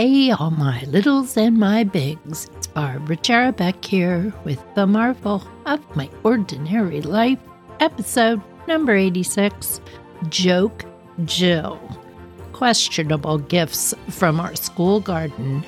Hey, all my littles and my bigs. It's Barbara Cherebeck here with the marvel of my ordinary life, episode number 86 Joke Jill. Questionable gifts from our school garden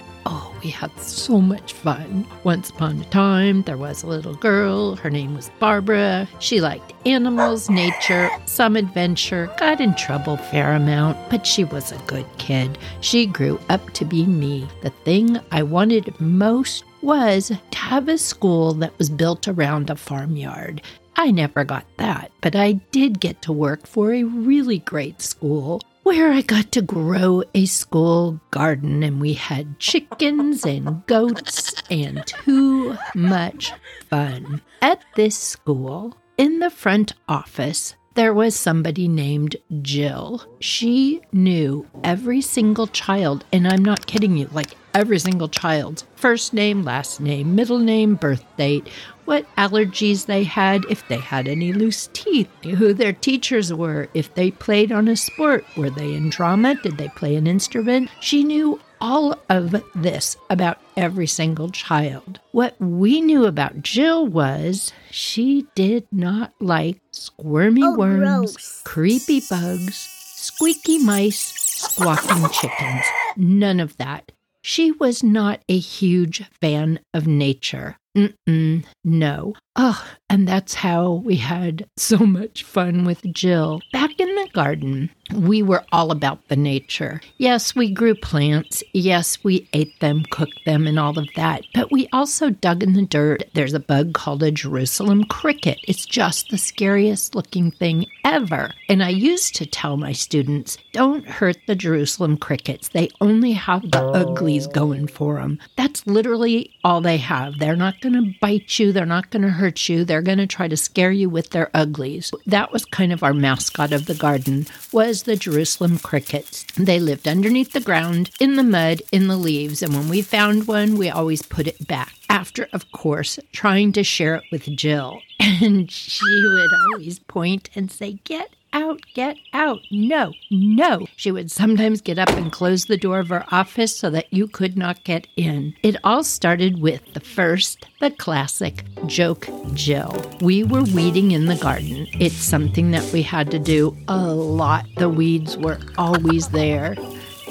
we had so much fun. Once upon a time, there was a little girl. Her name was Barbara. She liked animals, nature, some adventure, got in trouble fair amount, but she was a good kid. She grew up to be me. The thing I wanted most was to have a school that was built around a farmyard. I never got that, but I did get to work for a really great school where I got to grow a school garden and we had chickens and goats and too much fun. At this school, in the front office, there was somebody named Jill. She knew every single child, and I'm not kidding you, like every single child's first name, last name, middle name, birth date, what allergies they had, if they had any loose teeth, who their teachers were, if they played on a sport, were they in drama, did they play an instrument. She knew all of this about every single child. What we knew about Jill was she did not like squirmy oh, worms, gross. creepy bugs, squeaky mice, squawking chickens. None of that. She was not a huge fan of nature. Mm-mm, no. Oh, and that's how we had so much fun with Jill. Back in the garden, we were all about the nature. Yes, we grew plants. Yes, we ate them, cooked them, and all of that. But we also dug in the dirt. There's a bug called a Jerusalem cricket. It's just the scariest looking thing ever. And I used to tell my students don't hurt the Jerusalem crickets. They only have the uglies going for them. That's literally all they have. They're not going to bite you, they're not going to hurt you. They're going to try to scare you with their uglies. That was kind of our mascot of the garden was the Jerusalem crickets. They lived underneath the ground, in the mud, in the leaves, and when we found one, we always put it back. After, of course, trying to share it with Jill. And she would always point and say, Get out, get out. No, no. She would sometimes get up and close the door of her office so that you could not get in. It all started with the first, the classic joke Jill. We were weeding in the garden. It's something that we had to do a lot. The weeds were always there.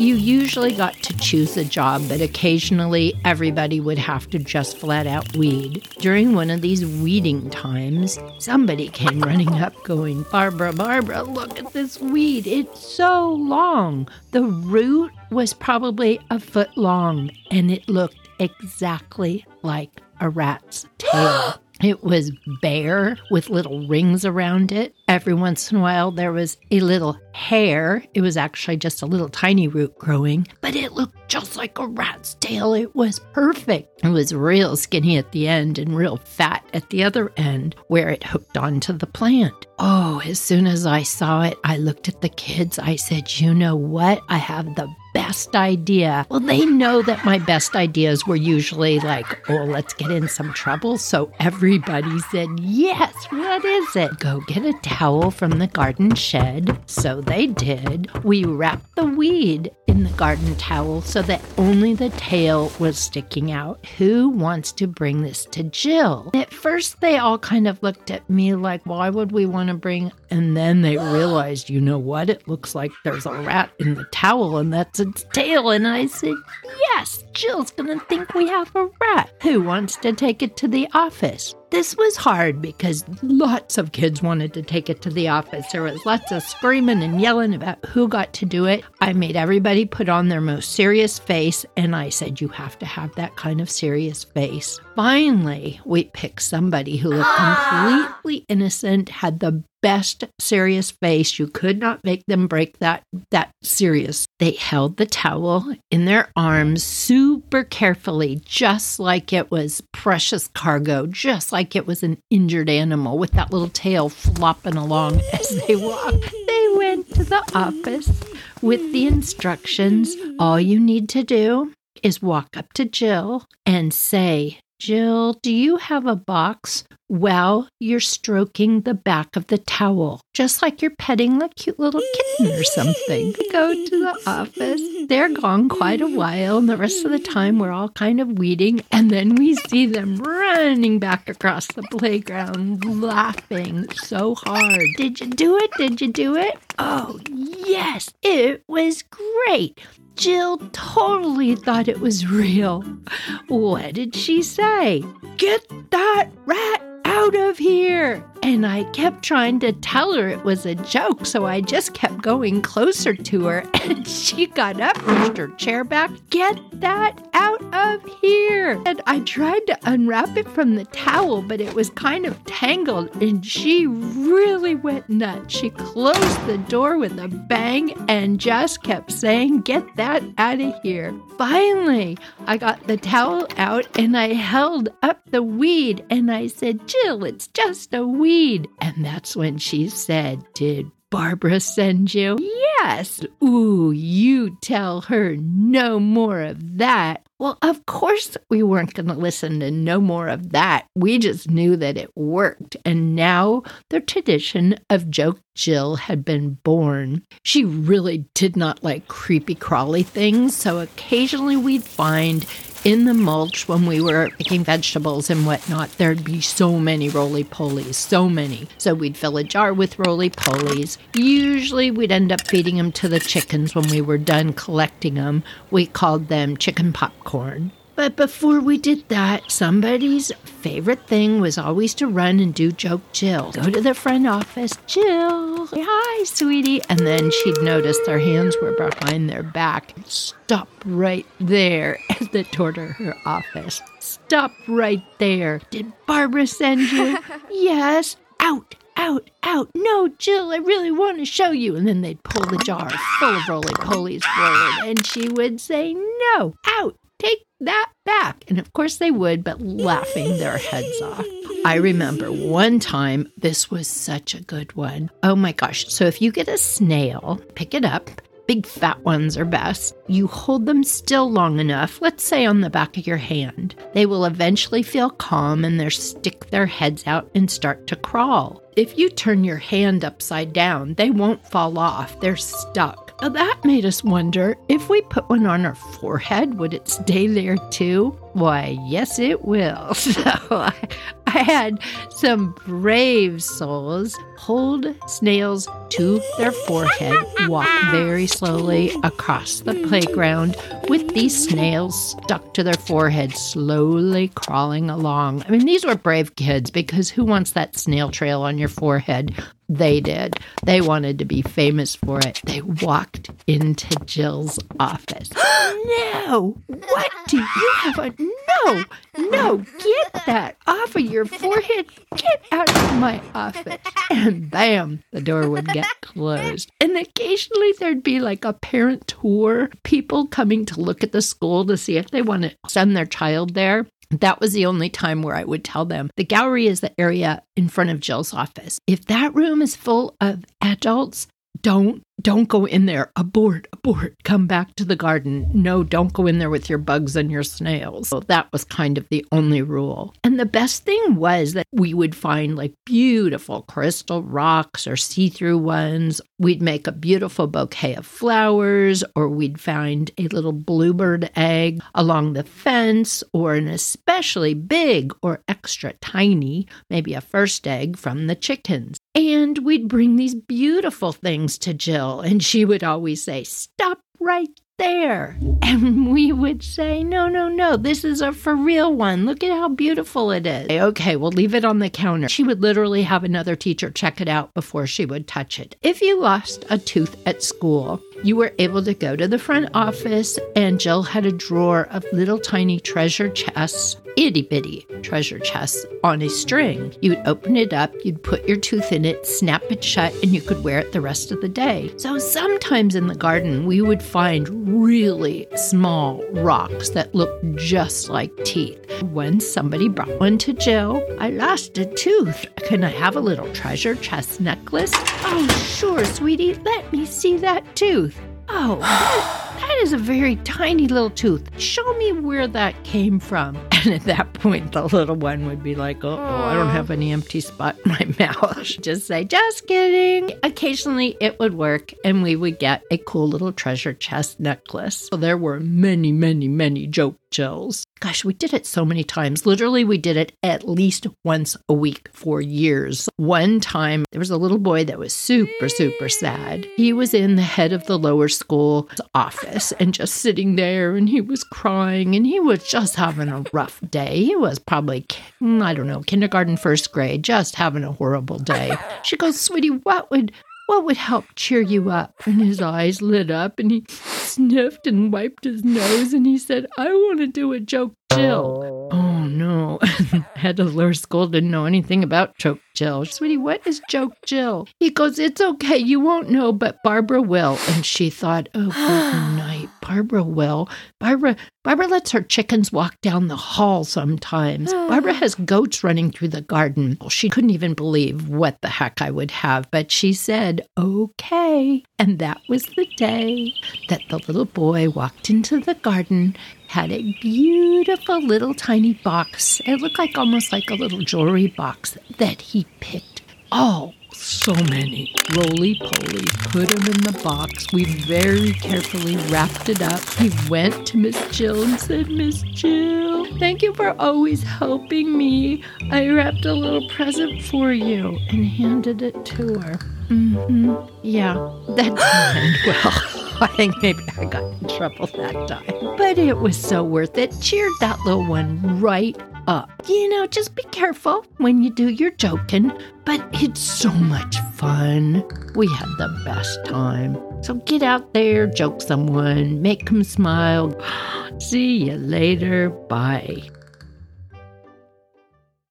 You usually got to choose a job, but occasionally everybody would have to just flat out weed. During one of these weeding times, somebody came running up going, Barbara, Barbara, look at this weed. It's so long. The root was probably a foot long, and it looked exactly like a rat's tail. It was bare with little rings around it. Every once in a while, there was a little hair. It was actually just a little tiny root growing, but it looked just like a rat's tail. It was perfect. It was real skinny at the end and real fat at the other end where it hooked onto the plant. Oh, as soon as I saw it, I looked at the kids. I said, You know what? I have the best idea. Well, they know that my best ideas were usually like, oh, let's get in some trouble. So everybody said, yes, what is it? Go get a towel from the garden shed. So they did. We wrapped the weed in the garden towel so that only the tail was sticking out. Who wants to bring this to Jill? At first, they all kind of looked at me like, why would we want to bring? And then they realized, you know what? It looks like there's a rat in the towel, and that's its tail. And I said, Yes, Jill's gonna think we have a rat. Who wants to take it to the office? This was hard because lots of kids wanted to take it to the office. There was lots of screaming and yelling about who got to do it. I made everybody put on their most serious face, and I said, You have to have that kind of serious face. Finally, we picked somebody who looked ah. completely innocent, had the best serious face. You could not make them break that that serious. They held the towel in their arms super carefully, just like it was precious cargo, just like it was an injured animal with that little tail flopping along as they walked. They went to the office with the instructions. All you need to do is walk up to Jill and say, Jill, do you have a box? Well, you're stroking the back of the towel, just like you're petting a cute little kitten or something. Go to the office. They're gone quite a while, and the rest of the time we're all kind of weeding, and then we see them running back across the playground, laughing so hard. Did you do it? Did you do it? Oh, yes, it was great. Jill totally thought it was real. What did she say? Get that rat out of here! And I kept trying to tell her it was a joke, so I just kept going closer to her. And she got up, pushed her chair back. Get that out of here! And I tried to unwrap it from the towel, but it was kind of tangled, and she really went nuts. She closed the door with a bang and just kept saying, Get that out of here. Finally, I got the towel out and I held up the weed and I said, It's just a weed. And that's when she said, Did Barbara send you? Yes. Ooh, you tell her no more of that. Well, of course, we weren't going to listen to no more of that. We just knew that it worked. And now the tradition of Joke Jill had been born. She really did not like creepy crawly things, so occasionally we'd find in the mulch when we were picking vegetables and whatnot, there'd be so many roly polies, so many. So we'd fill a jar with roly polies. Usually we'd end up feeding them to the chickens when we were done collecting them. We called them chicken popcorn. But before we did that, somebody's favorite thing was always to run and do joke Jill. Go to the front office, Jill, hi, sweetie. And then she'd notice their hands were behind their back. Stop right there at the door to her office. Stop right there. Did Barbara send you? yes. Out out, out. No, Jill, I really want to show you. And then they'd pull the jar full of roly polies forward, and she would say, No, out, take that back. And of course they would, but laughing their heads off. I remember one time, this was such a good one. Oh my gosh. So if you get a snail, pick it up. Big fat ones are best. You hold them still long enough, let's say on the back of your hand. They will eventually feel calm and they stick their heads out and start to crawl. If you turn your hand upside down, they won't fall off, they're stuck. Well, that made us wonder if we put one on our forehead, would it stay there too? Why, yes, it will. So I, I had some brave souls hold snails to their forehead, walk very slowly across the playground with these snails stuck to their forehead, slowly crawling along. I mean, these were brave kids because who wants that snail trail on your forehead? They did. They wanted to be famous for it. They walked into Jill's office. no! What do you have a. No! No! Get that off of your forehead! Get out of my office! And bam! The door would get closed. And occasionally there'd be like a parent tour, people coming to look at the school to see if they want to send their child there. That was the only time where I would tell them the gallery is the area in front of Jill's office. If that room is full of adults, don't don't go in there. Abort, abort. Come back to the garden. No, don't go in there with your bugs and your snails. So that was kind of the only rule. And the best thing was that we would find like beautiful crystal rocks or see through ones. We'd make a beautiful bouquet of flowers, or we'd find a little bluebird egg along the fence, or an especially big or extra tiny, maybe a first egg from the chickens. And we'd bring these beautiful things to Jill and she would always say, Stop right there. And we would say, No, no, no, this is a for real one. Look at how beautiful it is. Okay, we'll leave it on the counter. She would literally have another teacher check it out before she would touch it. If you lost a tooth at school, you were able to go to the front office, and Jill had a drawer of little tiny treasure chests, itty bitty treasure chests on a string. You'd open it up, you'd put your tooth in it, snap it shut, and you could wear it the rest of the day. So sometimes in the garden, we would find really small rocks that looked just like teeth. When somebody brought one to Jill, I lost a tooth. Can I have a little treasure chest necklace? Oh, sure, sweetie. Let me see that tooth. Oh, that, that is a very tiny little tooth. Show me where that came from. And at that point, the little one would be like, oh, I don't have any empty spot in my mouth. Just say, just kidding. Occasionally it would work, and we would get a cool little treasure chest necklace. So there were many, many, many joke Jills. Gosh, we did it so many times. Literally, we did it at least once a week for years. One time, there was a little boy that was super, super sad. He was in the head of the lower school office and just sitting there, and he was crying, and he was just having a rough day. He was probably, hmm, I don't know, kindergarten, first grade, just having a horrible day. She goes, Sweetie, what would what would help cheer you up? And his eyes lit up and he sniffed and wiped his nose and he said, I want to do a joke Jill. Oh. oh no. Head of lower school didn't know anything about joke Jill. Sweetie, what is joke Jill? He goes, It's okay, you won't know, but Barbara will. And she thought, Oh, good night. Barbara will. Barbara Barbara lets her chickens walk down the hall sometimes. Ah. Barbara has goats running through the garden. She couldn't even believe what the heck I would have, but she said, okay. And that was the day that the little boy walked into the garden, had a beautiful little tiny box. It looked like almost like a little jewelry box that he picked. Oh, so many. Roly poly, put him in the box. We very carefully wrapped it up. He went to Miss Jill and said, Miss Jill, thank you for always helping me. I wrapped a little present for you and handed it to her. Mm-hmm. Yeah, that didn't end well. I think maybe I got in trouble that time. But it was so worth it. Cheered that little one right up. You know, just be careful when you do your joking, but it's so much fun. We had the best time. So get out there, joke someone, make them smile. See you later. Bye.